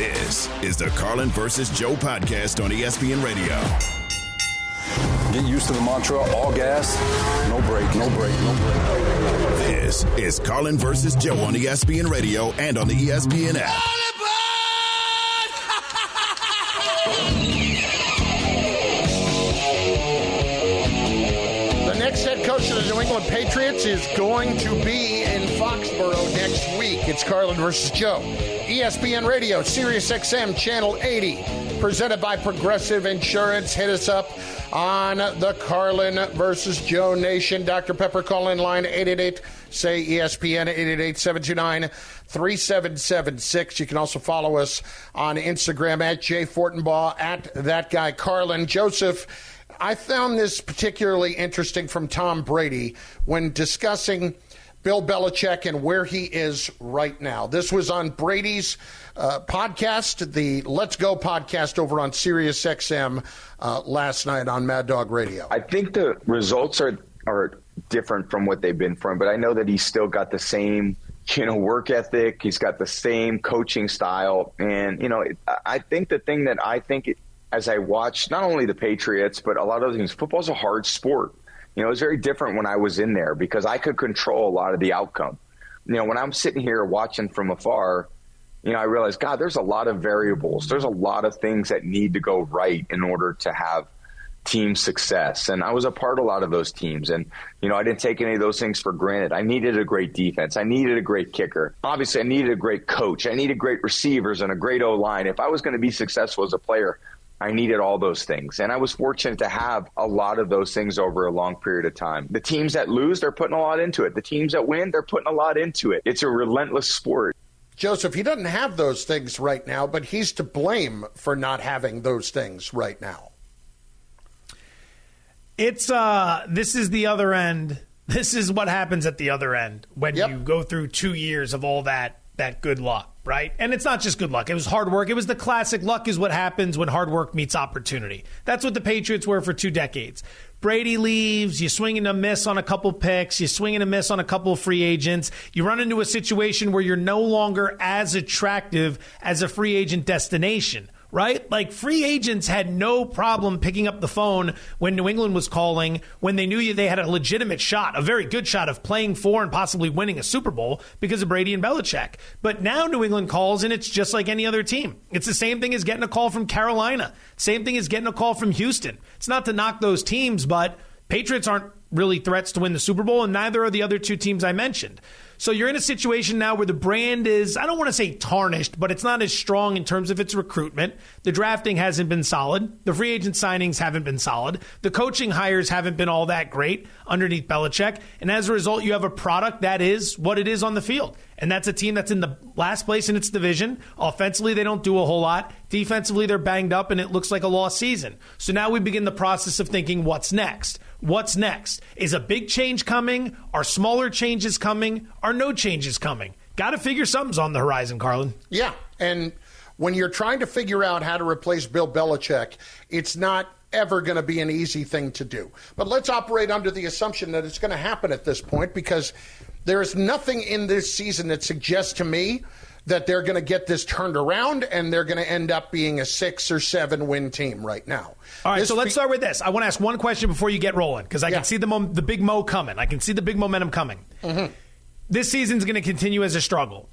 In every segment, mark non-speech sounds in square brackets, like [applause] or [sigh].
This is the Carlin versus Joe podcast on ESPN Radio. Get used to the mantra all gas, no brake, no brake, no brake. This is Carlin versus Joe on ESPN Radio and on the ESPN app. England Patriots is going to be in Foxborough next week. It's Carlin versus Joe. ESPN Radio, Sirius XM, Channel 80, presented by Progressive Insurance. Hit us up on the Carlin versus Joe Nation. Dr. Pepper call in line 888 say ESPN 888 729 3776. You can also follow us on Instagram at Jay Fortenbaugh, at that guy Carlin. Joseph, I found this particularly interesting from Tom Brady when discussing Bill Belichick and where he is right now. This was on Brady's uh, podcast, the Let's Go podcast over on Sirius XM uh, last night on Mad Dog Radio. I think the results are are different from what they've been from, but I know that he's still got the same you know work ethic. He's got the same coaching style, and you know I think the thing that I think as I watched not only the Patriots but a lot of things, football's a hard sport. You know, it was very different when I was in there because I could control a lot of the outcome. You know, when I'm sitting here watching from afar, you know, I realize, God, there's a lot of variables. There's a lot of things that need to go right in order to have team success. And I was a part of a lot of those teams. And, you know, I didn't take any of those things for granted. I needed a great defense. I needed a great kicker. Obviously, I needed a great coach. I needed great receivers and a great O line. If I was going to be successful as a player, I needed all those things. And I was fortunate to have a lot of those things over a long period of time. The teams that lose, they're putting a lot into it. The teams that win, they're putting a lot into it. It's a relentless sport. Joseph, he doesn't have those things right now, but he's to blame for not having those things right now. It's uh this is the other end. This is what happens at the other end when Yep. you go through 2 years of all that that good luck, right? And it's not just good luck. It was hard work. It was the classic luck is what happens when hard work meets opportunity. That's what the Patriots were for two decades. Brady leaves, you swing and a miss on a couple picks, you swing and a miss on a couple of free agents. You run into a situation where you're no longer as attractive as a free agent destination right? Like free agents had no problem picking up the phone when New England was calling, when they knew they had a legitimate shot, a very good shot of playing for and possibly winning a Super Bowl because of Brady and Belichick. But now New England calls and it's just like any other team. It's the same thing as getting a call from Carolina. Same thing as getting a call from Houston. It's not to knock those teams, but Patriots aren't really threats to win the Super Bowl, and neither are the other two teams I mentioned. So you're in a situation now where the brand is, I don't want to say tarnished, but it's not as strong in terms of its recruitment. The drafting hasn't been solid. The free agent signings haven't been solid. The coaching hires haven't been all that great underneath Belichick. And as a result, you have a product that is what it is on the field. And that's a team that's in the last place in its division. Offensively, they don't do a whole lot. Defensively, they're banged up and it looks like a lost season. So now we begin the process of thinking what's next? What's next? Is a big change coming? Are smaller changes coming? Are no changes coming? Got to figure something's on the horizon, Carlin. Yeah, and when you're trying to figure out how to replace Bill Belichick, it's not ever going to be an easy thing to do. But let's operate under the assumption that it's going to happen at this point because there is nothing in this season that suggests to me that they're going to get this turned around and they're going to end up being a six or seven win team right now. All right, This so let's be- start with this. I want to ask one question before you get rolling because I Yeah. can see the mom- the big mo coming. I can see the big momentum coming. Mm-hmm. This season's going to continue as a struggle.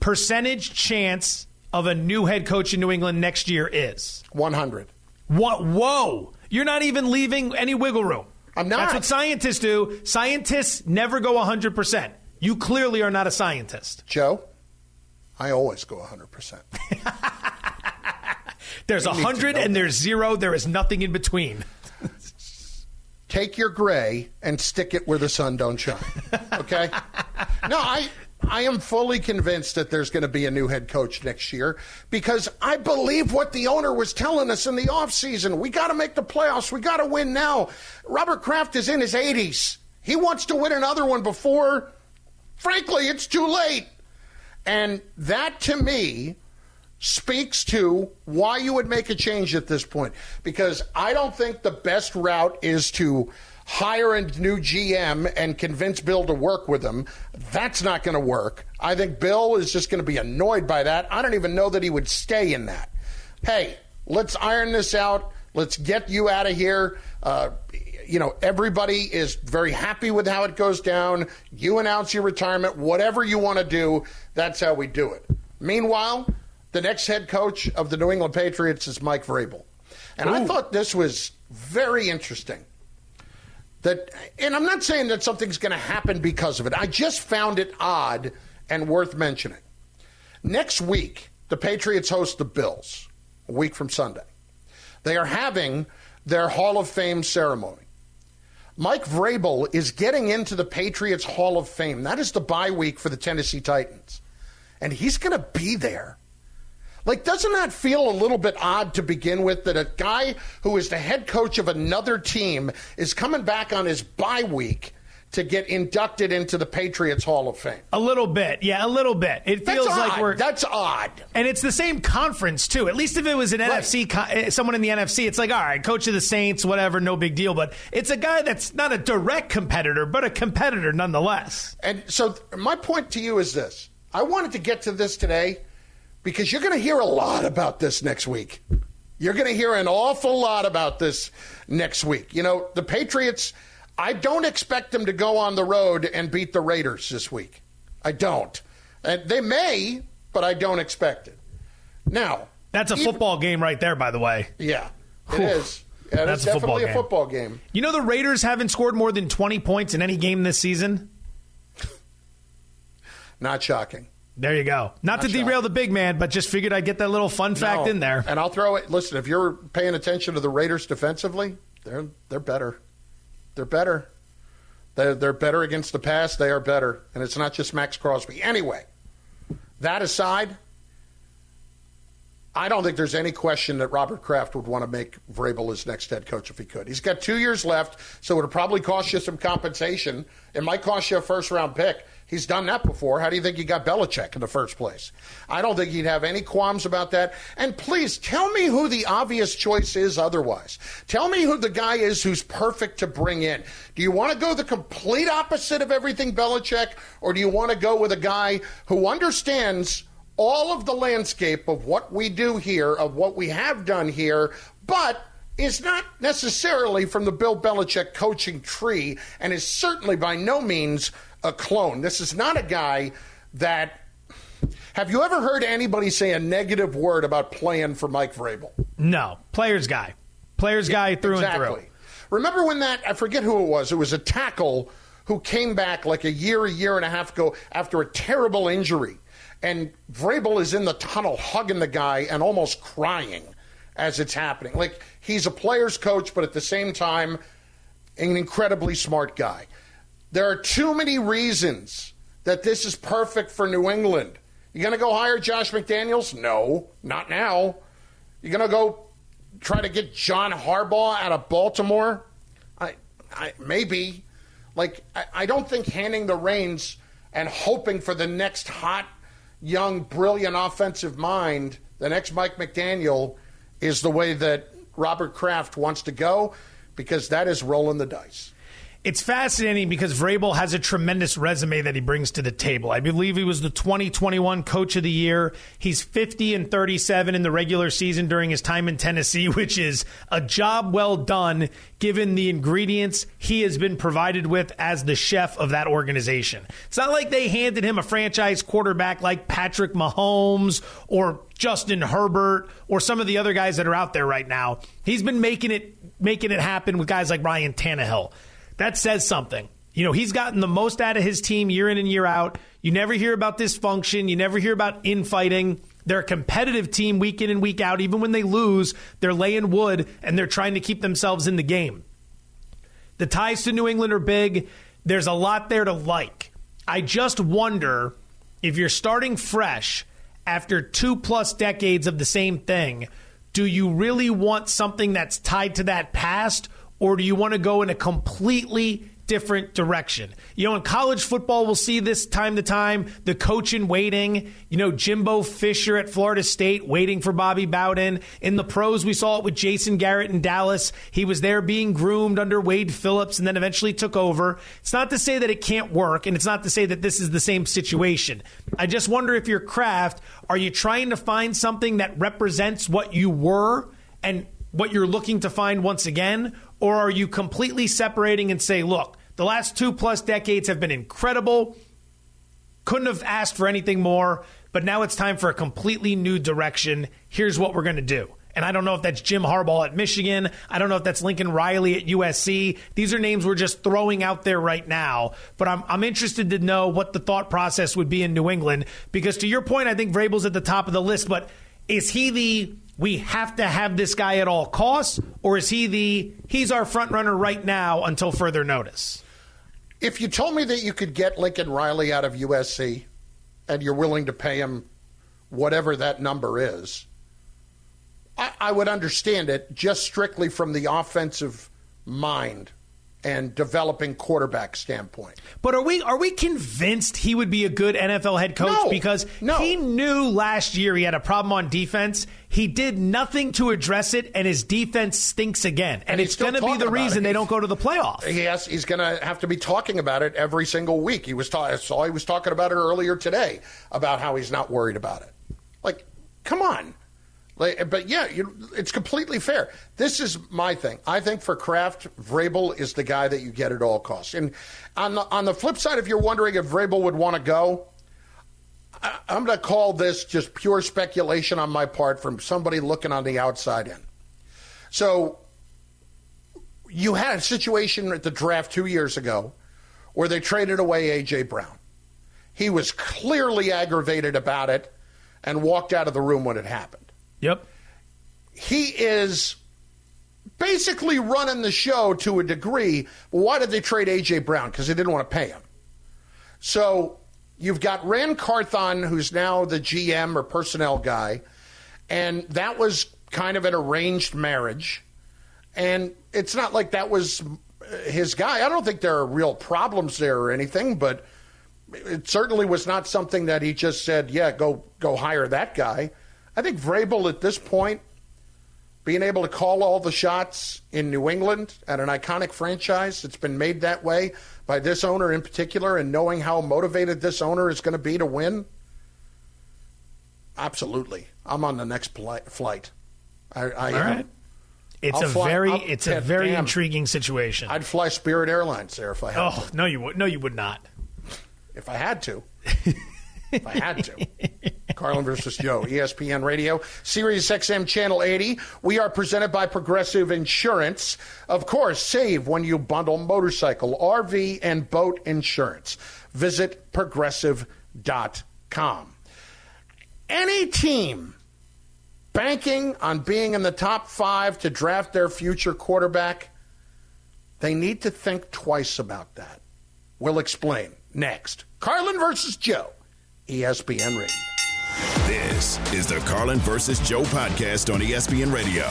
Percentage chance of a new head coach in New England next year is 100. what? Whoa! You're not even leaving any wiggle room. I'm not. That's what scientists do. Scientists never go 100. percent You clearly are not a scientist. Joe, I always go 100%. [laughs] There's a hundred and there's zero. There is nothing in between. [laughs] take your gray and stick it where the sun don't shine. Okay? no, I I am fully convinced that there's going to be a new head coach next year because I believe what the owner was telling us in the offseason. We got to make the playoffs. We got to win now. Robert Kraft is in his 80s. He wants to win another one before frankly, it's too late. And that to me speaks to why you would make a change at this point. Because I don't think the best route is to hire a new GM and convince Bill to work with him. That's not going to work. I think Bill is just going to be annoyed by that. I don't even know that he would stay in that. Hey, let's iron this out. Let's get you out of here. Uh, you know, everybody is very happy with how it goes down. You announce your retirement, whatever you want to do, that's how we do it. Meanwhile, the next head coach of the New England Patriots is Mike Vrabel. And Ooh. I thought this was very interesting. That, and I'm not saying that something's going to happen because of it. I just found it odd and worth mentioning. Next week, the Patriots host the Bills, a week from Sunday. They are having their Hall of Fame ceremony. Mike Vrabel is getting into the Patriots Hall of Fame. That is the bye week for the Tennessee Titans. And he's going to be there. Like, doesn't that feel a little bit odd to begin with that a guy who is the head coach of another team is coming back on his bye week to get inducted into the Patriots Hall of Fame. A little bit, yeah, a little bit. It feels like we're that's odd, and it's the same conference too. At least if it was an right. NFC, eh, someone in the NFC, it's like all right, coach of the Saints, whatever, no big deal. But it's a guy that's not a direct competitor, but a competitor nonetheless. And so my point to you is this: I wanted to get to this today because you're going to hear a lot about this next week. You're going to hear an awful lot about this next week. You know, the Patriots I don't expect them to go on the road and beat the Raiders this week. I don't. And they may, but I don't expect it. Now, that's a even, football game right there, by the way. Yeah, it Whew. is. Yeah, that's a definitely football a football game. You know, the Raiders haven't scored more than 20 points in any game this season? [laughs] Not shocking. There you go. Not, Not to shocking. derail the big man, but just figured I'd get that little fun fact no, in there. And I'll throw it. Listen, if you're paying attention to the Raiders defensively, they're they're better. They're better. They're, they're better against the pass. They are better. And it's not just Maxx Crosby. Anyway, that aside, I don't think there's any question that Robert Kraft would want to make Vrabel his next head coach if he could. He's got two years left, so it would probably cost you some compensation. It might cost you a first round pick. He's done that before. How do you think he got Belichick in the first place? I don't think he'd have any qualms about that. And please tell me who the obvious choice is otherwise. Tell me who the guy is who's perfect to bring in. Do you want to go the complete opposite of everything Belichick, or do you want to go with a guy who understands all of the landscape of what we do here, of what we have done here, but is not necessarily from the Bill Belichick coaching tree and is certainly by no means a clone. This is not a guy that. Have you ever heard anybody say a negative word about playing for Mike Vrabel? No. Players guy. Players guy through exactly. and through. Exactly. Remember when that, I forget who it was, it was a tackle who came back like a year, a year and a half ago after a terrible injury. And Vrabel is in the tunnel hugging the guy and almost crying as it's happening. Like he's a player's coach, but at the same time, an incredibly smart guy. There are too many reasons that this is perfect for New England. You going to go hire Josh McDaniels? No, not now. You going to go try to get John Harbaugh out of Baltimore? I, I maybe. Like I, I don't think handing the reins and hoping for the next hot, young, brilliant offensive mind, the next Mike McDaniel, is the way that Robert Kraft wants to go because that is rolling the dice it's fascinating because Vrabel has a tremendous resume that he brings to the table. I believe he was the 2021 Coach of the Year. He's 50 and 37 in the regular season during his time in Tennessee, [laughs] which is a job well done given the ingredients he has been provided with as the chef of that organization. It's not like they handed him a franchise quarterback like Patrick Mahomes or Justin Herbert or some of the other guys that are out there right now. He's been making it making it happen with guys like Ryan Tannehill that says something. You know, he's gotten the most out of his team year in and year out. You never hear about dysfunction. You never hear about infighting. They're a competitive team week in and week out. Even when they lose, they're laying wood and they're trying to keep themselves in the game. The ties to New England are big. There's a lot there to like. I just wonder if you're starting fresh after two plus decades of the same thing, do you really want something that's tied to that past? Or do you want to go in a completely different direction. You know, in college football, we'll see this time to time the coach in waiting. You know, Jimbo Fisher at Florida State waiting for Bobby Bowden. In the pros, we saw it with Jason Garrett in Dallas. He was there being groomed under Wade Phillips and then eventually took over. It's not to say that it can't work, and it's not to say that this is the same situation. I just wonder if you're Kraft, are you trying to find something that represents what you were and what you're looking to find once again? Or are you completely separating and say, look, the last two plus decades have been incredible. Couldn't have asked for anything more, but now it's time for a completely new direction. Here's what we're going to do. And I don't know if that's Jim Harbaugh at Michigan. I don't know if that's Lincoln Riley at USC. These are names we're just throwing out there right now. But I'm, I'm interested to know what the thought process would be in New England. Because to your point, I think Vrabel's at the top of the list. But is he the we have to have this guy at all costs? Or is he the he's our front runner right now until further notice? If you told me that you could get Lincoln Riley out of USC and you're willing to pay him whatever that number is, I, I would understand it just strictly from the offensive mind and developing quarterback standpoint. But are we are we convinced he would be a good NFL head coach No, because no. he knew last year he had a problem on defense. He did nothing to address it and his defense stinks again. And, he's it's going to be the reason they don't go to the playoffs. Yes, he's going to have to be talking about it every single week. He was ta- I saw he was talking about it earlier today about how he's not worried about it. Like, come on. But yeah, you, it's completely fair. This is my thing. I think for Kraft, Vrabel is the guy that you get at all costs. And on the, on the flip side, if you're wondering if Vrabel would want to go, I, I'm going to call this just pure speculation on my part from somebody looking on the outside in. So you had a situation at the draft two years ago where they traded away A.J. Brown. He was clearly aggravated about it and walked out of the room when it happened. Yep. He is basically running the show to a degree. Why did they trade A.J. Brown? Because they didn't want to pay him. So you've got Ran Carthon, who's now the GM or personnel guy, and that was kind of an arranged marriage. And it's not like that was uh, his guy. I don't think there are real problems there or anything, but it certainly was not something that he just said, "Yeah, go go hire that guy." I think Vrabel at this point, being able to call all the shots in New England at an iconic franchise that's been made that way by this owner in particular, and knowing how motivated this owner is going to be to win, absolutely, I'm on the next flight. I, I All right. It's I'll a fly- very I'll- it's a very damn. intriguing situation. I'd fly Spirit Airlines there if I had oh, no you would no you would not. if I had to. [laughs] if I had to. Carlin versus Joe, ESPN Radio, Sirius XM Channel 80. We are presented by Progressive Insurance. Of course, save when you bundle motorcycle, RV, and boat insurance. Visit progressive.com. Any team banking on being in the top five to draft their future quarterback, they need to think twice about that. We'll explain next. Carlin versus Joe, ESPN Radio. This is the Carlin versus Joe podcast on ESPN Radio.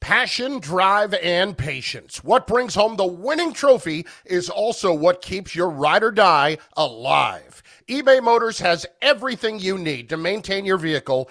Passion, drive, and patience. What brings home the winning trophy is also what keeps your ride or die alive. eBay Motors has everything you need to maintain your vehicle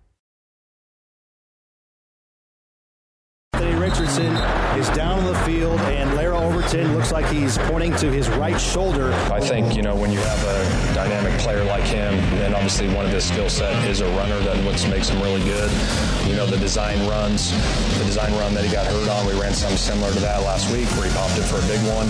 Anthony Richardson is down on the field, and Lara Overton looks like he's pointing to his right shoulder. I think, you know, when you have a dynamic player like him, then obviously one of his skill set is a runner that what makes him really good. You know, the design runs, the design run that he got hurt on, we ran something similar to that last week where he popped it for a big one.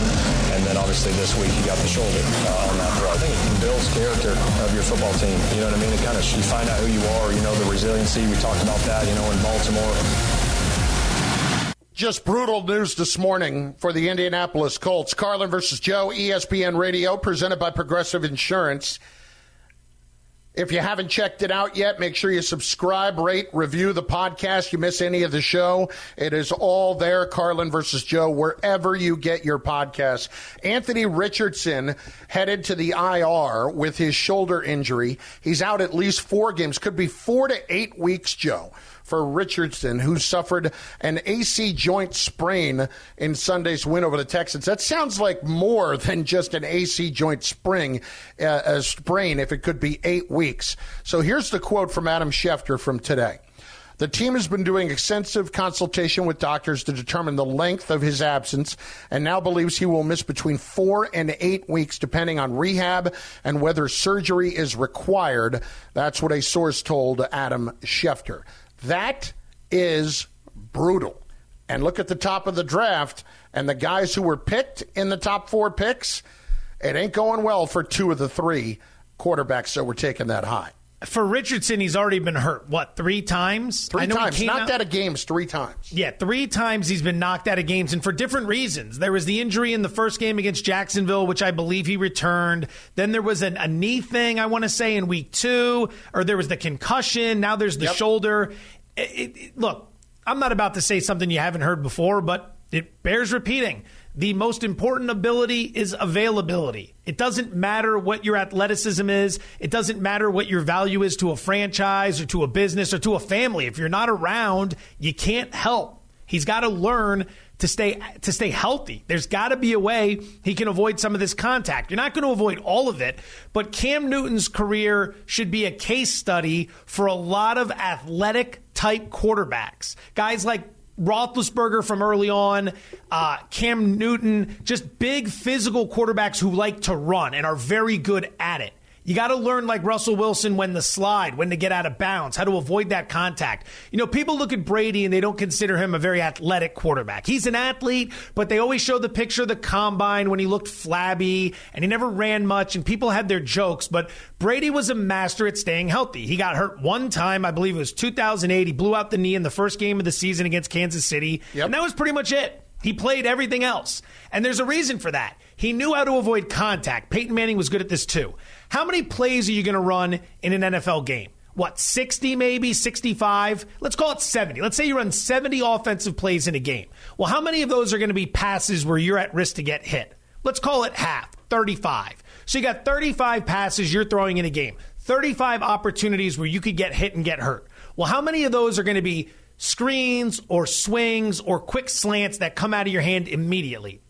And then obviously this week he got the shoulder uh, on that throw. I think it builds character of your football team. You know what I mean? It kind of, you find out who you are, you know, the resiliency. We talked about that, you know, in Baltimore. Just brutal news this morning for the Indianapolis Colts. Carlin versus Joe, ESPN Radio, presented by Progressive Insurance. If you haven't checked it out yet, make sure you subscribe, rate, review the podcast. You miss any of the show, it is all there, Carlin versus Joe, wherever you get your podcast. Anthony Richardson headed to the IR with his shoulder injury. He's out at least four games, could be four to eight weeks, Joe for Richardson, who suffered an AC joint sprain in Sunday's win over the Texans. That sounds like more than just an AC joint spring, uh, a sprain, if it could be eight weeks. So here's the quote from Adam Schefter from today. The team has been doing extensive consultation with doctors to determine the length of his absence and now believes he will miss between four and eight weeks, depending on rehab and whether surgery is required. That's what a source told Adam Schefter. That is brutal. And look at the top of the draft and the guys who were picked in the top four picks. It ain't going well for two of the three quarterbacks that were taken that high. For Richardson, he's already been hurt. What three times? Three times, knocked out, out of games three times. Yeah, three times he's been knocked out of games, and for different reasons. There was the injury in the first game against Jacksonville, which I believe he returned. Then there was an, a knee thing, I want to say, in week two, or there was the concussion. Now there's the yep. shoulder. It, it, look, I'm not about to say something you haven't heard before, but it bears repeating the most important ability is availability. It doesn't matter what your athleticism is. It doesn't matter what your value is to a franchise or to a business or to a family. If you're not around, you can't help. He's got to learn to stay to stay healthy. There's got to be a way he can avoid some of this contact. You're not going to avoid all of it, but Cam Newton's career should be a case study for a lot of athletic type quarterbacks. Guys like Roethlisberger from early on, uh, Cam Newton, just big physical quarterbacks who like to run and are very good at it. You got to learn, like Russell Wilson, when to slide, when to get out of bounds, how to avoid that contact. You know, people look at Brady and they don't consider him a very athletic quarterback. He's an athlete, but they always show the picture of the combine when he looked flabby and he never ran much, and people had their jokes. But Brady was a master at staying healthy. He got hurt one time, I believe it was 2008. He blew out the knee in the first game of the season against Kansas City, yep. and that was pretty much it. He played everything else. And there's a reason for that. He knew how to avoid contact. Peyton Manning was good at this too. How many plays are you going to run in an NFL game? What, 60 maybe, 65? Let's call it 70. Let's say you run 70 offensive plays in a game. Well, how many of those are going to be passes where you're at risk to get hit? Let's call it half, 35. So you got 35 passes you're throwing in a game, 35 opportunities where you could get hit and get hurt. Well, how many of those are going to be screens or swings or quick slants that come out of your hand immediately.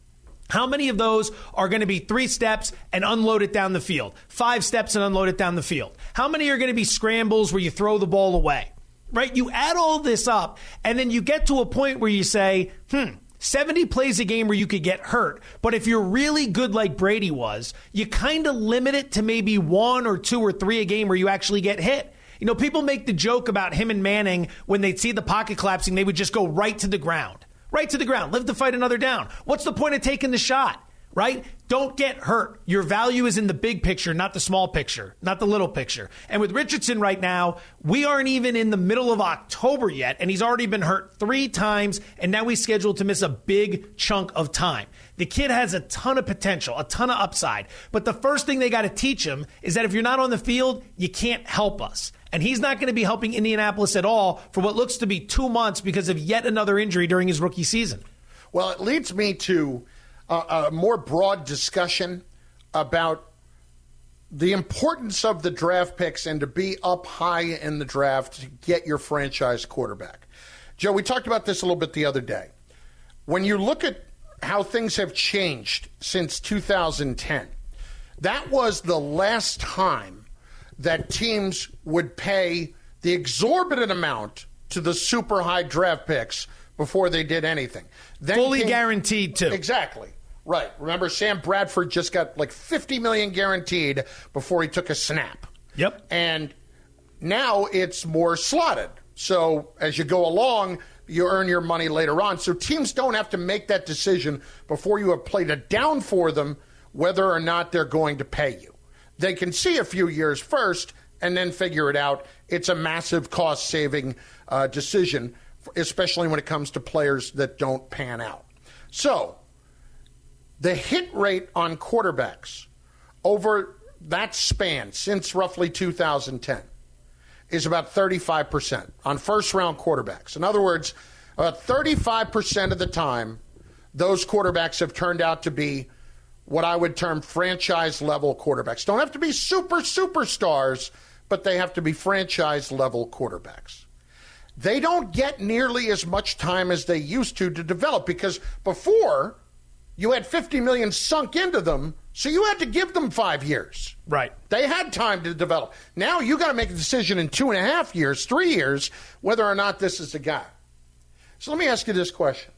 How many of those are going to be three steps and unload it down the field? Five steps and unload it down the field? How many are going to be scrambles where you throw the ball away? Right? You add all this up and then you get to a point where you say, hmm, 70 plays a game where you could get hurt. But if you're really good like Brady was, you kind of limit it to maybe one or two or three a game where you actually get hit. You know, people make the joke about him and Manning when they'd see the pocket collapsing, they would just go right to the ground. Right to the ground. Live to fight another down. What's the point of taking the shot? Right? Don't get hurt. Your value is in the big picture, not the small picture, not the little picture. And with Richardson right now, we aren't even in the middle of October yet, and he's already been hurt three times, and now he's scheduled to miss a big chunk of time. The kid has a ton of potential, a ton of upside. But the first thing they got to teach him is that if you're not on the field, you can't help us. And he's not going to be helping Indianapolis at all for what looks to be two months because of yet another injury during his rookie season. Well, it leads me to a, a more broad discussion about the importance of the draft picks and to be up high in the draft to get your franchise quarterback. Joe, we talked about this a little bit the other day. When you look at how things have changed since 2010, that was the last time that teams would pay the exorbitant amount to the super high draft picks before they did anything. Then Fully came, guaranteed, too. Exactly. Right. Remember, Sam Bradford just got like 50 million guaranteed before he took a snap. Yep. And now it's more slotted. So as you go along, you earn your money later on. So teams don't have to make that decision before you have played it down for them whether or not they're going to pay you. They can see a few years first and then figure it out. It's a massive cost saving uh, decision, especially when it comes to players that don't pan out. So the hit rate on quarterbacks over that span since roughly 2010 is about 35% on first round quarterbacks. In other words, about 35% of the time, those quarterbacks have turned out to be what I would term franchise level quarterbacks. Don't have to be super superstars, but they have to be franchise level quarterbacks. They don't get nearly as much time as they used to to develop because before you had 50 million sunk into them, so you had to give them five years. Right. They had time to develop. Now you got to make a decision in two and a half years, three years, whether or not this is the guy. So let me ask you this question.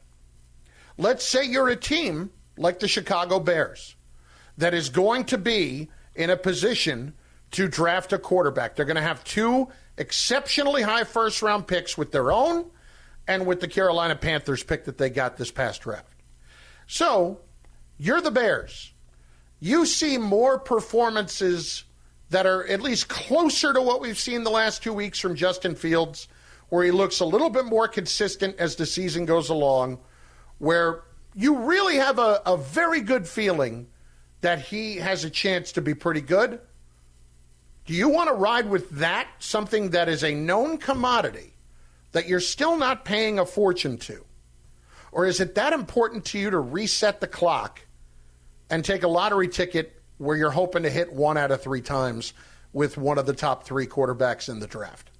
Let's say you're a team like the Chicago Bears that is going to be in a position to draft a quarterback. They're going to have two exceptionally high first round picks with their own and with the Carolina Panthers pick that they got this past draft. So, you're the Bears. You see more performances that are at least closer to what we've seen the last two weeks from Justin Fields, where he looks a little bit more consistent as the season goes along, where you really have a, a very good feeling that he has a chance to be pretty good. Do you want to ride with that, something that is a known commodity that you're still not paying a fortune to? Or is it that important to you to reset the clock and take a lottery ticket where you're hoping to hit one out of three times with one of the top three quarterbacks in the draft?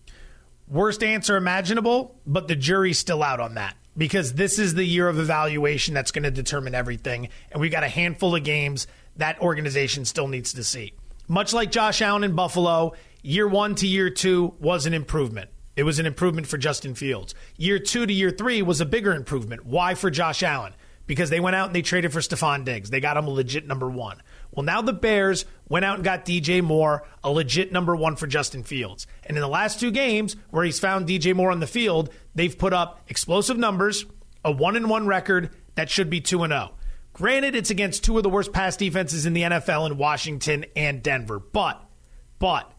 Worst answer imaginable, but the jury's still out on that because this is the year of evaluation that's going to determine everything. And we've got a handful of games that organization still needs to see. Much like Josh Allen in Buffalo, year one to year two was an improvement. It was an improvement for Justin Fields. Year two to year three was a bigger improvement. Why for Josh Allen? Because they went out and they traded for Stefon Diggs. They got him a legit number one. Well, now the Bears went out and got DJ Moore, a legit number one for Justin Fields. And in the last two games where he's found DJ Moore on the field, they've put up explosive numbers, a one and one record that should be two and zero. Oh. Granted, it's against two of the worst pass defenses in the NFL in Washington and Denver, but but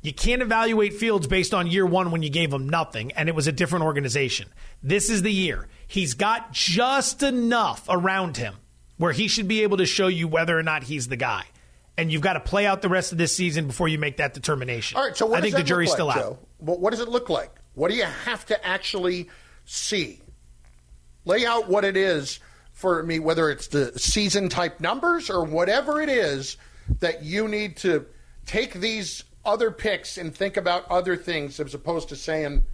you can't evaluate Fields based on year one when you gave him nothing and it was a different organization. This is the year. He's got just enough around him where he should be able to show you whether or not he's the guy. And you've got to play out the rest of this season before you make that determination. All right, so I think the jury's like, still Joe? out. What does it look like? What do you have to actually see? Lay out what it is for me, whether it's the season type numbers or whatever it is that you need to take these other picks and think about other things as opposed to saying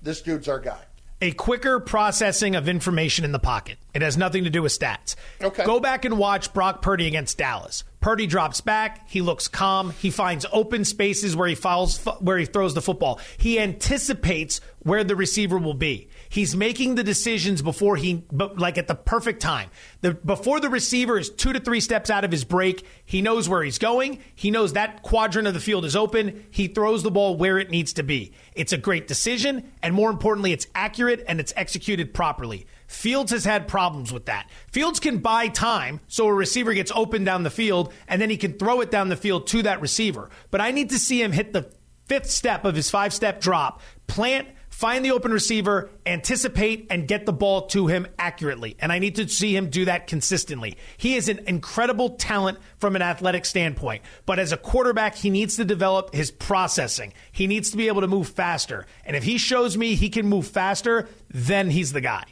this dude's our guy. A quicker processing of information in the pocket. It has nothing to do with stats. Okay. Go back and watch Brock Purdy against Dallas. Purdy drops back. He looks calm. He finds open spaces where he fouls, where he throws the football. He anticipates where the receiver will be. He's making the decisions before he, but like at the perfect time. The, before the receiver is two to three steps out of his break, he knows where he's going. He knows that quadrant of the field is open. He throws the ball where it needs to be. It's a great decision, and more importantly, it's accurate and it's executed properly. Fields has had problems with that. Fields can buy time so a receiver gets open down the field and then he can throw it down the field to that receiver. But I need to see him hit the fifth step of his five step drop, plant find the open receiver, anticipate, and get the ball to him accurately. And I need to see him do that consistently. He is an incredible talent from an athletic standpoint. But as a quarterback, he needs to develop his processing. He needs to be able to move faster. And if he shows me he can move faster, then he's the guy.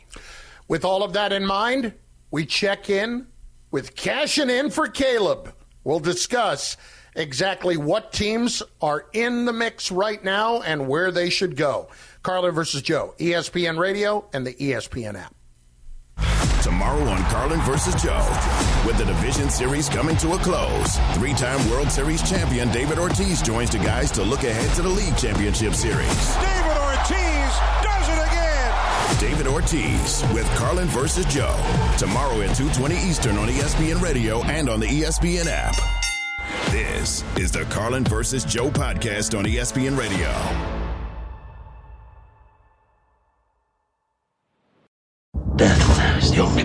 With all of that in mind, we check in with cashing in for Caleb. We'll discuss exactly what teams are in the mix right now and where they should go. Carlin versus Joe, ESPN Radio and the ESPN app. Tomorrow on Carlin versus Joe, with the division series coming to a close, three time World Series champion David Ortiz joins the guys to look ahead to the League Championship Series. David Ortiz does it again. David Ortiz with Carlin versus Joe. Tomorrow at 2.20 Eastern on ESPN Radio and on the ESPN app. This is the Carlin versus Joe podcast on ESPN Radio.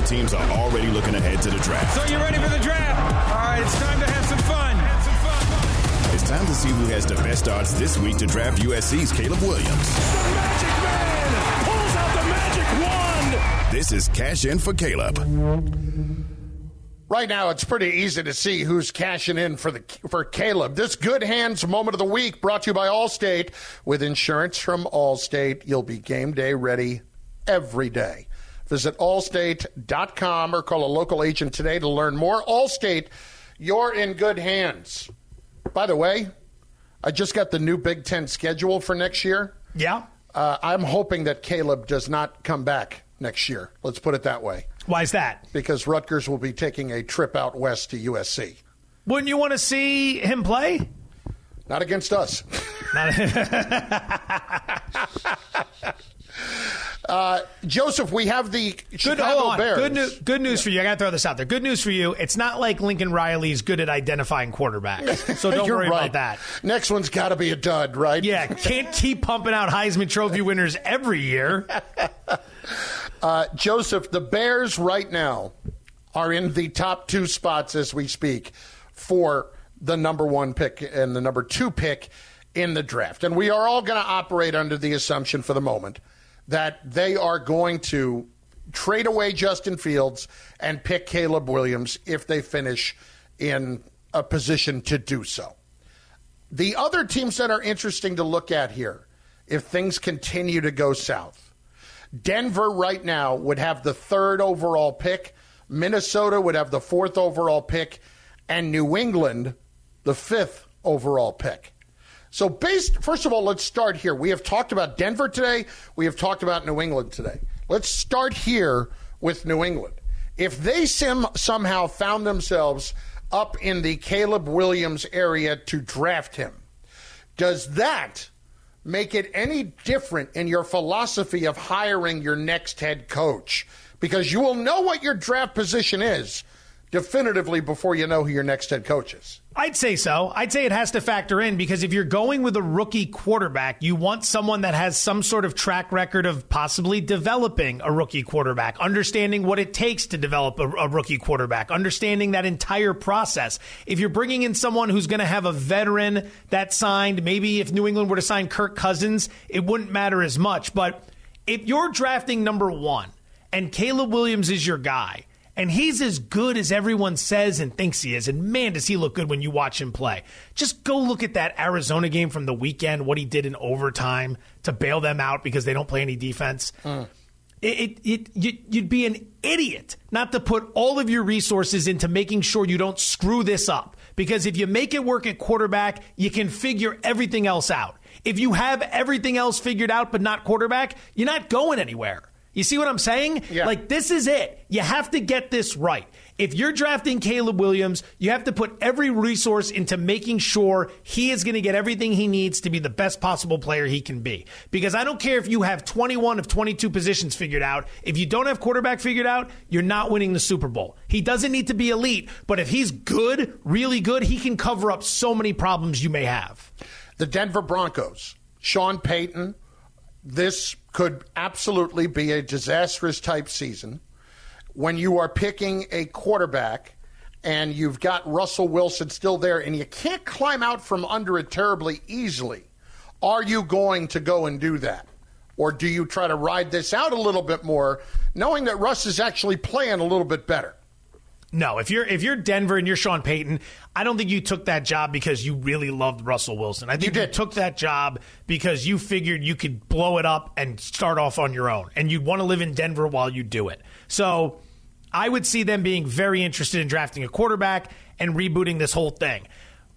NFL teams are already looking ahead to the draft. So you ready for the draft? All right, it's time to have some fun. Have some fun. It's time to see who has the best odds this week to draft USC's Caleb Williams. The Magic Man pulls out the magic wand. This is Cash In for Caleb. Right now, it's pretty easy to see who's cashing in for the for Caleb. This good hands moment of the week brought to you by Allstate. With insurance from Allstate, you'll be game day ready every day. Visit allstate.com or call a local agent today to learn more. Allstate, you're in good hands. By the way, I just got the new Big Ten schedule for next year. Yeah. Uh, I'm hoping that Caleb does not come back next year. Let's put it that way. Why is that? Because Rutgers will be taking a trip out west to USC. Wouldn't you want to see him play? Not against us. [laughs] [laughs] uh, Joseph, we have the Chicago. Bears. Good, new, good news for you. I got to throw this out there. Good news for you. It's not like Lincoln Riley is good at identifying quarterbacks, so don't [laughs] worry right. about that. Next one's got to be a dud, right? Yeah, can't keep pumping out Heisman Trophy winners every year. [laughs] Uh, Joseph, the Bears right now are in the top two spots as we speak for the number one pick and the number two pick in the draft. And we are all going to operate under the assumption for the moment that they are going to trade away Justin Fields and pick Caleb Williams if they finish in a position to do so. The other teams that are interesting to look at here, if things continue to go south, Denver right now would have the third overall pick, Minnesota would have the fourth overall pick, and New England the fifth overall pick. So, based, first of all, let's start here. We have talked about Denver today. We have talked about New England today. Let's start here with New England. If they sim, somehow found themselves up in the Caleb Williams area to draft him, does that make it any different in your philosophy of hiring your next head coach? Because you will know what your draft position is definitively before you know who your next head coach is. I'd say so. I'd say it has to factor in because if you're going with a rookie quarterback, you want someone that has some sort of track record of possibly developing a rookie quarterback, understanding what it takes to develop a, a rookie quarterback, understanding that entire process. If you're bringing in someone who's going to have a veteran that signed, maybe if New England were to sign Kirk Cousins, it wouldn't matter as much. But if you're drafting number one and Caleb Williams is your guy, and he's as good as everyone says and thinks he is. And man, does he look good when you watch him play. Just go look at that Arizona game from the weekend, what he did in overtime to bail them out because they don't play any defense. It, it, it, you'd be an idiot not to put all of your resources into making sure you don't screw this up. Because if you make it work at quarterback, you can figure everything else out. If you have everything else figured out but not quarterback, you're not going anywhere. You see what I'm saying? Yeah. Like, this is it. You have to get this right. If you're drafting Caleb Williams, you have to put every resource into making sure he is going to get everything he needs to be the best possible player he can be. Because I don't care if you have 21 of 22 positions figured out. If you don't have quarterback figured out, you're not winning the Super Bowl. He doesn't need to be elite, but if he's good, really good, he can cover up so many problems you may have. The Denver Broncos, Sean Payton, this could absolutely be a disastrous type season when you are picking a quarterback and you've got Russell Wilson still there and you can't climb out from under it terribly easily, are you going to go and do that? Or do you try to ride this out a little bit more, knowing that Russ is actually playing a little bit better? No, if you're if you're Denver and you're Sean Payton, I don't think you took that job because you really loved Russell Wilson. I think you, you, took that job because you figured you could blow it up and start off on your own, and you'd want to live in Denver while you do it. So I would see them being very interested in drafting a quarterback and rebooting this whole thing.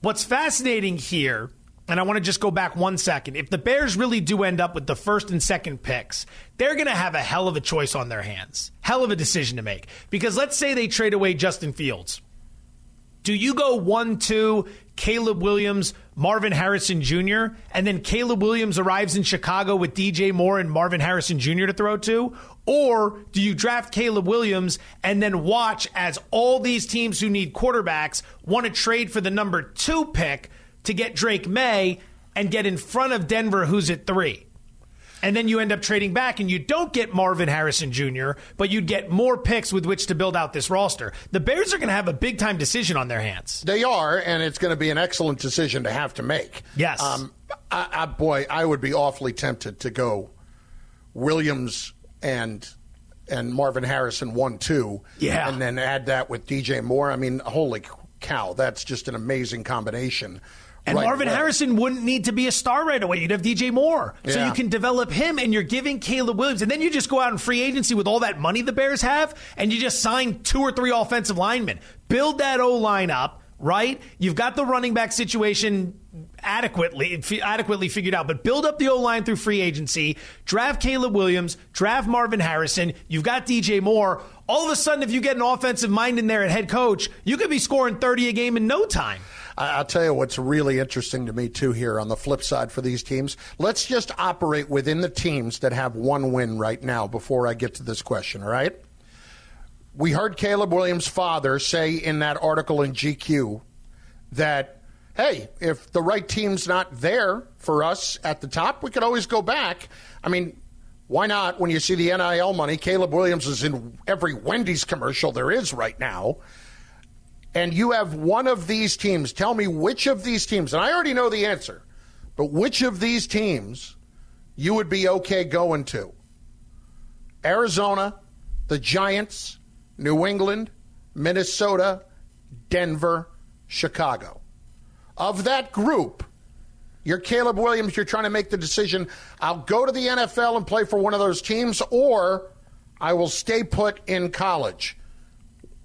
What's fascinating here, and I want to just go back one second. If the Bears really do end up with the first and second picks, they're going to have a hell of a choice on their hands. Hell of a decision to make. Because let's say they trade away Justin Fields. Do you go 1 2, Caleb Williams, Marvin Harrison Jr., and then Caleb Williams arrives in Chicago with DJ Moore and Marvin Harrison Jr. to throw to? Or do you draft Caleb Williams and then watch as all these teams who need quarterbacks want to trade for the number two pick to get Drake Maye and get in front of Denver, who's at three? and then you end up trading back and you don't get Marvin Harrison Jr., but you'd get more picks with which to build out this roster. The Bears are going to have a big time decision on their hands. They are, and it's going to be an excellent decision to have to make. Yes. Um, I, I, boy, I would be awfully tempted to go Williams and and Marvin Harrison one two, yeah, and then add that with DJ Moore. I mean, holy cow, that's just an amazing combination. And right Marvin away. Harrison wouldn't need to be a star right away. You'd have DJ Moore. So you can develop him and you're giving Caleb Williams. And then you just go out in free agency with all that money the Bears have and you just sign two or three offensive linemen. Build that O line up, right? You've got the running back situation adequately f- adequately figured out, but build up the O line through free agency, draft Caleb Williams, draft Marvin Harrison, you've got DJ Moore. All of a sudden, if you get an offensive mind in there at head coach, you could be scoring 30 a game in no time. I- I'll tell you what's really interesting to me, too, here on the flip side for these teams. Let's just operate within the teams that have one win right now before I get to this question, all right? We heard Caleb Williams' father say in that article in GQ that, hey, if the right team's not there for us at the top, we could always go back. I mean, why not when you see the NIL money? Caleb Williams is in every Wendy's commercial there is right now and you have one of these teams, tell me which of these teams, and I already know the answer, but which of these teams you would be okay going to? Arizona, the Giants, New England, Minnesota, Denver, Chicago. Of that group, you're Caleb Williams, you're trying to make the decision I'll go to the NFL and play for one of those teams, or I will stay put in college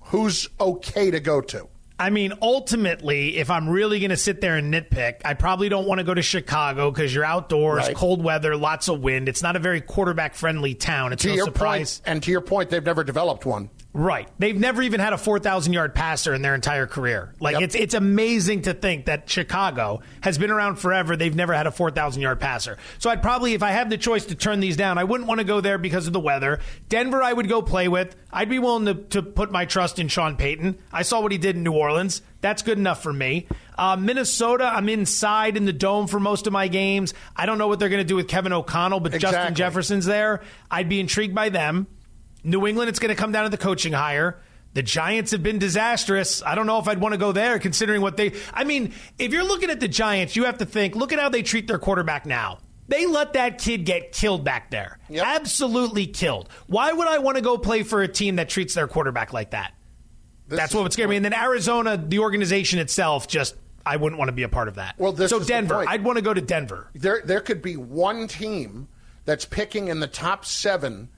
who's okay to go to? I mean, ultimately, if I'm really going to sit there and nitpick, I probably don't want to go to Chicago because you're outdoors, Right. cold weather, lots of wind. It's not a very quarterback friendly town. It's to no surprise. point, and to your point, they've never developed one. Right. They've never even had a 4,000 yard passer in their entire career. Like, it's, it's amazing to think that Chicago has been around forever. They've never had a 4,000 yard passer. So I'd probably, if I had the choice to turn these down, I wouldn't want to go there because of the weather. Denver, I would go play with. I'd be willing to, to put my trust in Sean Payton. I saw what he did in New Orleans. That's good enough for me. Uh, Minnesota, I'm inside in the dome for most of my games. I don't know what they're going to do with Kevin O'Connell, but Justin Jefferson's there. I'd be intrigued by them. New England, it's going to come down to the coaching hire. The Giants have been disastrous. I don't know if I'd want to go there considering what they. I mean, if you're looking at the Giants, you have to think look at how they treat their quarterback now. They let that kid get killed back there. Absolutely killed. Why would I want to go play for a team that treats their quarterback like that? That's what would scare me. And then Arizona, the organization itself, just. I wouldn't want to be a part of that. Well, this so Denver. I'd want to go to Denver. There, there could be one team that's picking in the top seven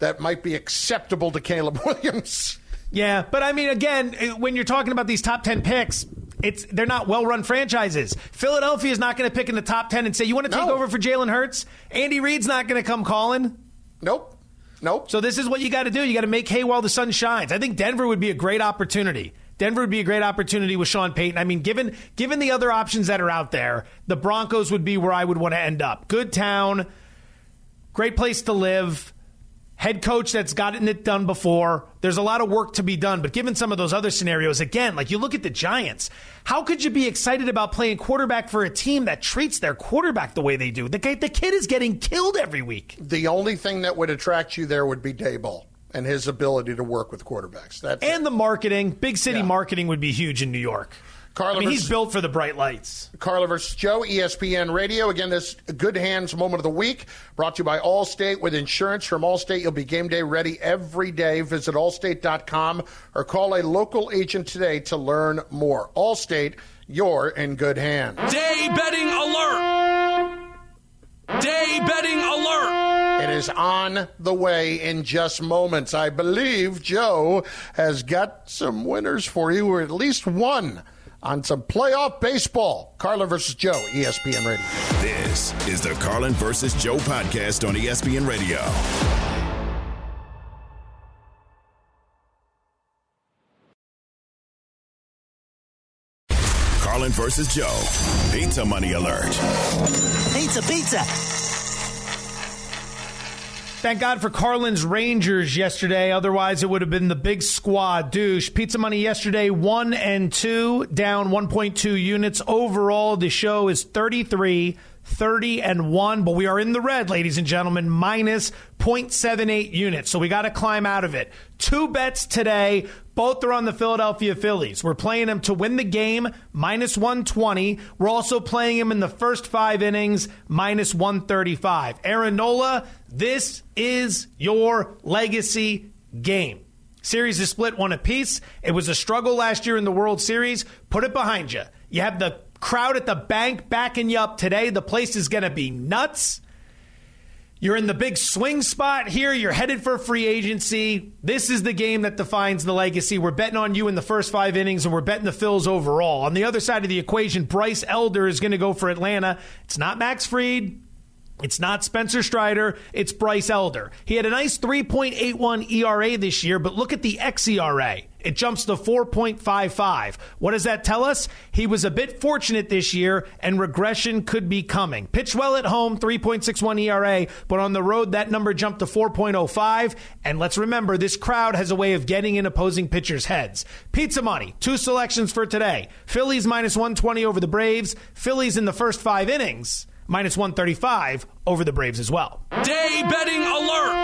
that might be acceptable to Caleb [laughs] Williams. Yeah, but I mean, again, eh, when you're talking about these top ten picks, it's they're not well-run franchises. Philadelphia is not going to pick in the top ten and say, "You want to take No. over for Jalen Hurts?" Andy Reid's not going to come calling. Nope. Nope. So this is what you got to do. You got to make hay while the sun shines. I think Denver would be a great opportunity. Denver would be a great opportunity with Sean Payton. I mean, given given the other options that are out there, the Broncos would be where I would want to end up. Good town, great place to live head coach that's gotten it done before. There's a lot of work to be done, but given some of those other scenarios, again, like you look at the Giants, how could you be excited about playing quarterback for a team that treats their quarterback the way they do? The, the kid is getting killed every week. The only thing that would attract you there would be Daboll and his ability to work with quarterbacks. That's and it. the marketing, big city yeah. marketing would be huge in New York. Carlin I mean, versus, he's built for the bright lights. Carlin versus Joe, ESPN Radio. Again, this Good Hands moment of the week brought to you by Allstate. With insurance from Allstate, you'll be game day ready every day. Visit allstate.com or call a local agent today to learn more. Allstate, you're in good hands. Day betting alert! Day betting alert! It is on the way in just moments. I believe Joe has got some winners for you, or at least one on some playoff baseball. Carlin versus Joe, ESPN Radio. This is the Carlin versus Joe podcast on ESPN Radio. Carlin versus Joe. Pizza money alert. Pizza, pizza. Thank God for Carlin's Rangers yesterday. Otherwise, it would have been the big squad douche. Pizza Money yesterday, one and two, down 1.2 units. Overall, the show is 33 30 and 1, but we are in the red, ladies and gentlemen, minus 0.78 units. So we got to climb out of it. Two bets today. Both are on the Philadelphia Phillies. We're playing them to win the game, minus 120. We're also playing them in the first five innings, minus 135. Aaron Nola, this is your legacy game. Series is split one apiece. It was a struggle last year in the World Series. Put it behind you. You have the crowd at the bank backing you up today. The place is going to be nuts. You're in the big swing spot here. You're headed for free agency. This is the game that defines the legacy. We're betting on you in the first five innings, and we're betting the Phils overall. On the other side of the equation, Bryce Elder is going to go for Atlanta. It's not Max Fried. It's not Spencer Strider, it's Bryce Elder. He had a nice 3.81 ERA this year, but look at the xERA. It jumps to 4.55. What does that tell us? He was a bit fortunate this year, and regression could be coming. Pitched well at home, 3.61 ERA, but on the road, that number jumped to 4.05. And let's remember, this crowd has a way of getting in opposing pitchers' heads. Pizza money, two selections for today Phillies minus 120 over the Braves, Phillies in the first five innings minus 135 over the Braves as well. Day betting alert!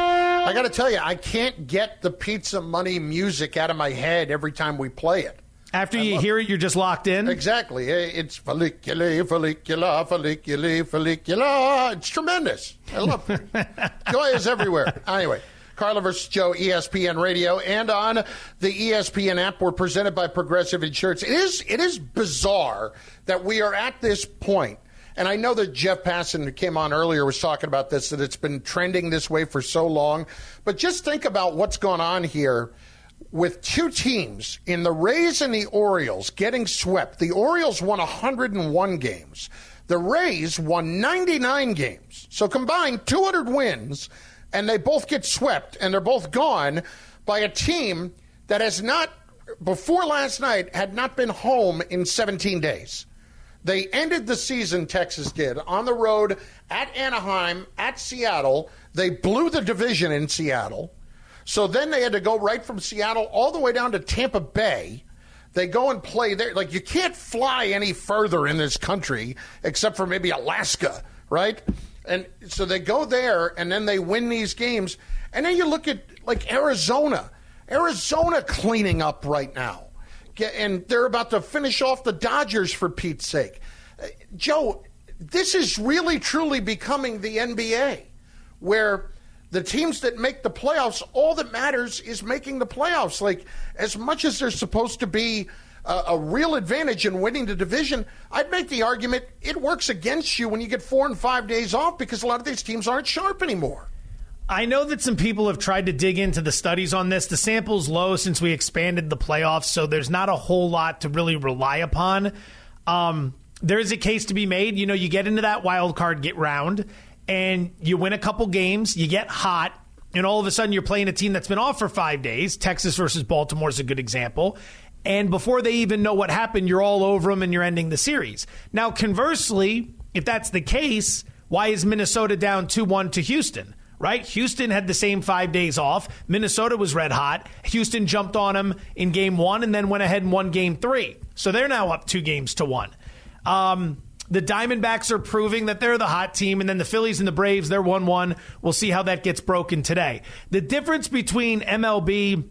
I got to tell you, I can't get the pizza money music out of my head every time we play it. After you hear it, you're just locked in? Exactly. Eh, it's follicula, follicula, follicula, follicula. It's tremendous. I love it. [laughs] Joy is everywhere. Anyway. Carlin versus Joe, ESPN Radio, and on the ESPN app. We're presented by Progressive Insurance. It is it is bizarre that we are at this point and I know that Jeff Passan, who came on earlier, was talking about this, that it's been trending this way for so long. But just think about what's going on here with two teams in the Rays and the Orioles getting swept. The Orioles won 101 games. The Rays won 99 games. So combined, 200 wins, and they both get swept, and they're both gone by a team that has not, before last night, had not been home in 17 days. They ended the season, Texas did, on the road at Anaheim, at Seattle. They blew the division in Seattle. So then they had to go right from Seattle all the way down to Tampa Bay. They go and play there. Like, you can't fly any further in this country except for maybe Alaska, right? And so they go there and then they win these games. And then you look at, like, Arizona. Arizona cleaning up right now and they're about to finish off the Dodgers for Pete's sake. Uh, Joe, this is really truly becoming the NBA where the teams that make the playoffs, all that matters is making the playoffs. Like, as much as there's supposed to be a, a, real advantage in winning the division, I'd make the argument it works against you when you get four and five days off because a lot of these teams aren't sharp anymore. I know that some people have tried to dig into the studies on this. The sample's low since we expanded the playoffs, so there's not a whole lot to really rely upon. Um, there is a case to be made. You know, you get into that wild card get round and you win a couple games, you get hot, and all of a sudden you're playing a team that's been off for five days. Texas versus Baltimore is a good example. And before they even know what happened, you're all over them and you're ending the series. Now, conversely, if that's the case, why is Minnesota down 2 1 to Houston? Right? Houston had the same five days off. Minnesota was red hot. Houston jumped on them in game one and then went ahead and won game three. So they're now up two games to one. Um, the Diamondbacks are proving that they're the hot team, and then the Phillies and the Braves, they're 1 1. We'll see how that gets broken today. The difference between MLB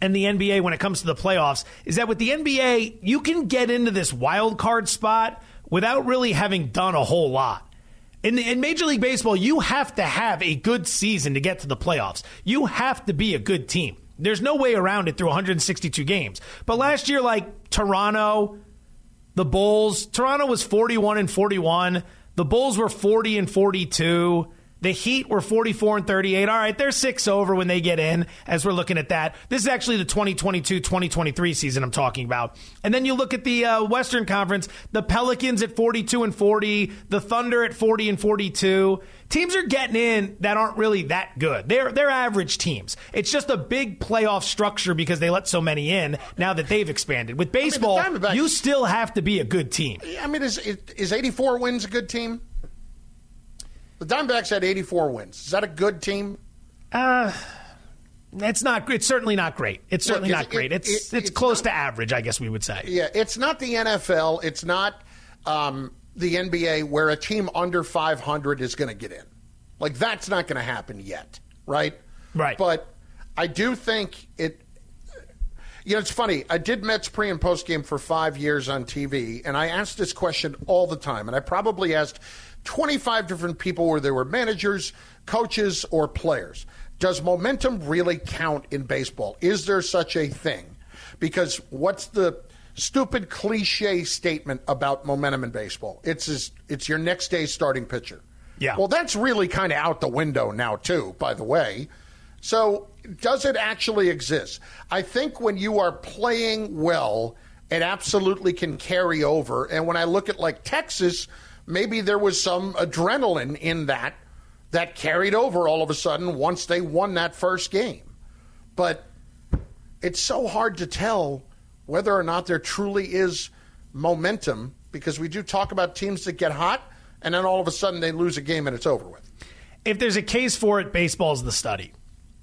and the NBA when it comes to the playoffs is that with the NBA, you can get into this wild card spot without really having done a whole lot. In, the, in, Major League Baseball, you have to have a good season to get to the playoffs. You have to be a good team. There's no way around it through 162 games. But last year, like Toronto, the Bulls, Toronto was 41 and 41. The Bulls were 40 and 42. The Heat were 44 and 38. All right, they're six over when they get in as we're looking at that. This is actually the 2022 2023 season I'm talking about. And then you look at the uh, Western Conference, the Pelicans at 42 and 40, the Thunder at 40 and 42. Teams are getting in that aren't really that good. They're they're average teams. It's just a big playoff structure because they let so many in now that they've expanded. With baseball, I mean, you still have to be a good team. I mean, is is 84 wins a good team? The Diamondbacks had 84 wins. Is that a good team? Uh, it's not. It's certainly not great. It's certainly Look, not great. It, it's, it, it's, it's close not, to average, I guess we would say. Yeah, it's not the NFL. It's not um, the NBA where a team under 500 is going to get in. Like that's not going to happen yet, right? Right. But I do think it. You know, it's funny. I did Mets pre and post game for five years on TV, and I asked this question all the time, and I probably asked 25 different people, where there were managers, coaches, or players. Does momentum really count in baseball? Is there such a thing? Because what's the stupid cliche statement about momentum in baseball? It's it's your next day's starting pitcher. Yeah. Well, that's really kind of out the window now, too, by the way. So, does it actually exist? I think when you are playing well, it absolutely can carry over. And when I look at like Texas, maybe there was some adrenaline in that that carried over all of a sudden once they won that first game. But it's so hard to tell whether or not there truly is momentum because we do talk about teams that get hot and then all of a sudden they lose a game and it's over with. If there's a case for it, baseball is the study.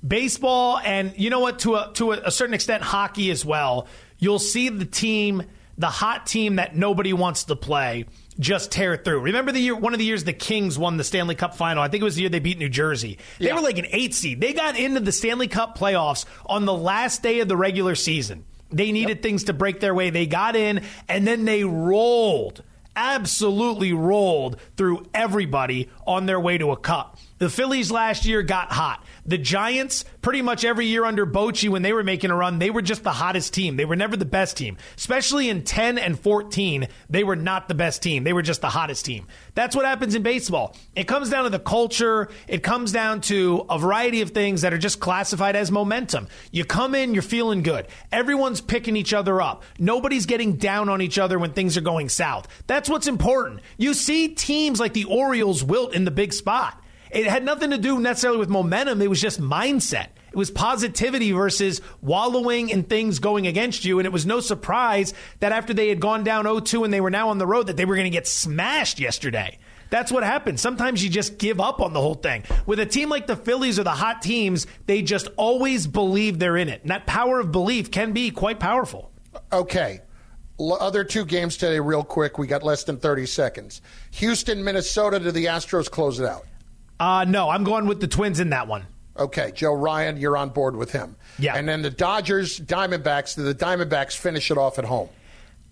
Baseball and you know what to a, to a certain extent hockey as well. You'll see the team, the hot team that nobody wants to play just tear through. Remember the year, one of the years the Kings won the Stanley Cup final. I think it was the year they beat New Jersey. They yeah. were like an eight seed. They got into the Stanley Cup playoffs on the last day of the regular season. They needed yep. things to break their way. They got in and then they rolled, absolutely rolled through everybody on their way to a cup. The Phillies last year got hot. The Giants, pretty much every year under Bochy, when they were making a run, they were just the hottest team. They were never the best team. Especially in 10 and 14, they were not the best team. They were just the hottest team. That's what happens in baseball. It comes down to the culture, it comes down to a variety of things that are just classified as momentum. You come in, you're feeling good. Everyone's picking each other up. Nobody's getting down on each other when things are going south. That's what's important. You see teams like the Orioles wilt in the big spot. It had nothing to do necessarily with momentum. It was just mindset. It was positivity versus wallowing in things going against you. And it was no surprise that after they had gone down 0-2 and they were now on the road that they were going to get smashed yesterday. That's what happens. Sometimes you just give up on the whole thing. With a team like the Phillies or the hot teams, they just always believe they're in it. And that power of belief can be quite powerful. Okay. Other two games today, real quick. We got less than 30 seconds. Houston, Minnesota. Do the Astros close it out? Uh, no, I'm going with the Twins in that one. Okay, Joe Ryan, you're on board with him. Yeah. And then the Dodgers, Diamondbacks, do the Diamondbacks finish it off at home.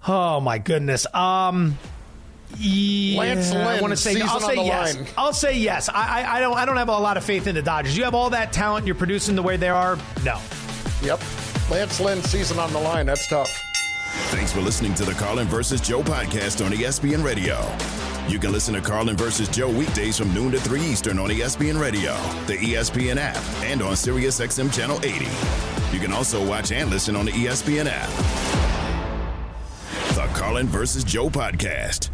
Oh my goodness. Um yeah, Lance Lynn, I want to say I'll say yes. Line. I'll say yes. I, I, I don't I don't have a lot of faith in the Dodgers. You have all that talent, you're producing the way they are. No. Yep. Lance Lynn season on the line. That's tough. Thanks for listening to the Carlin versus Joe podcast on ESPN Radio. You can listen to Carlin versus Joe weekdays from noon to 3 Eastern on ESPN Radio, the ESPN app, and on SiriusXM Channel 80. You can also watch and listen on the ESPN app. The Carlin versus Joe podcast.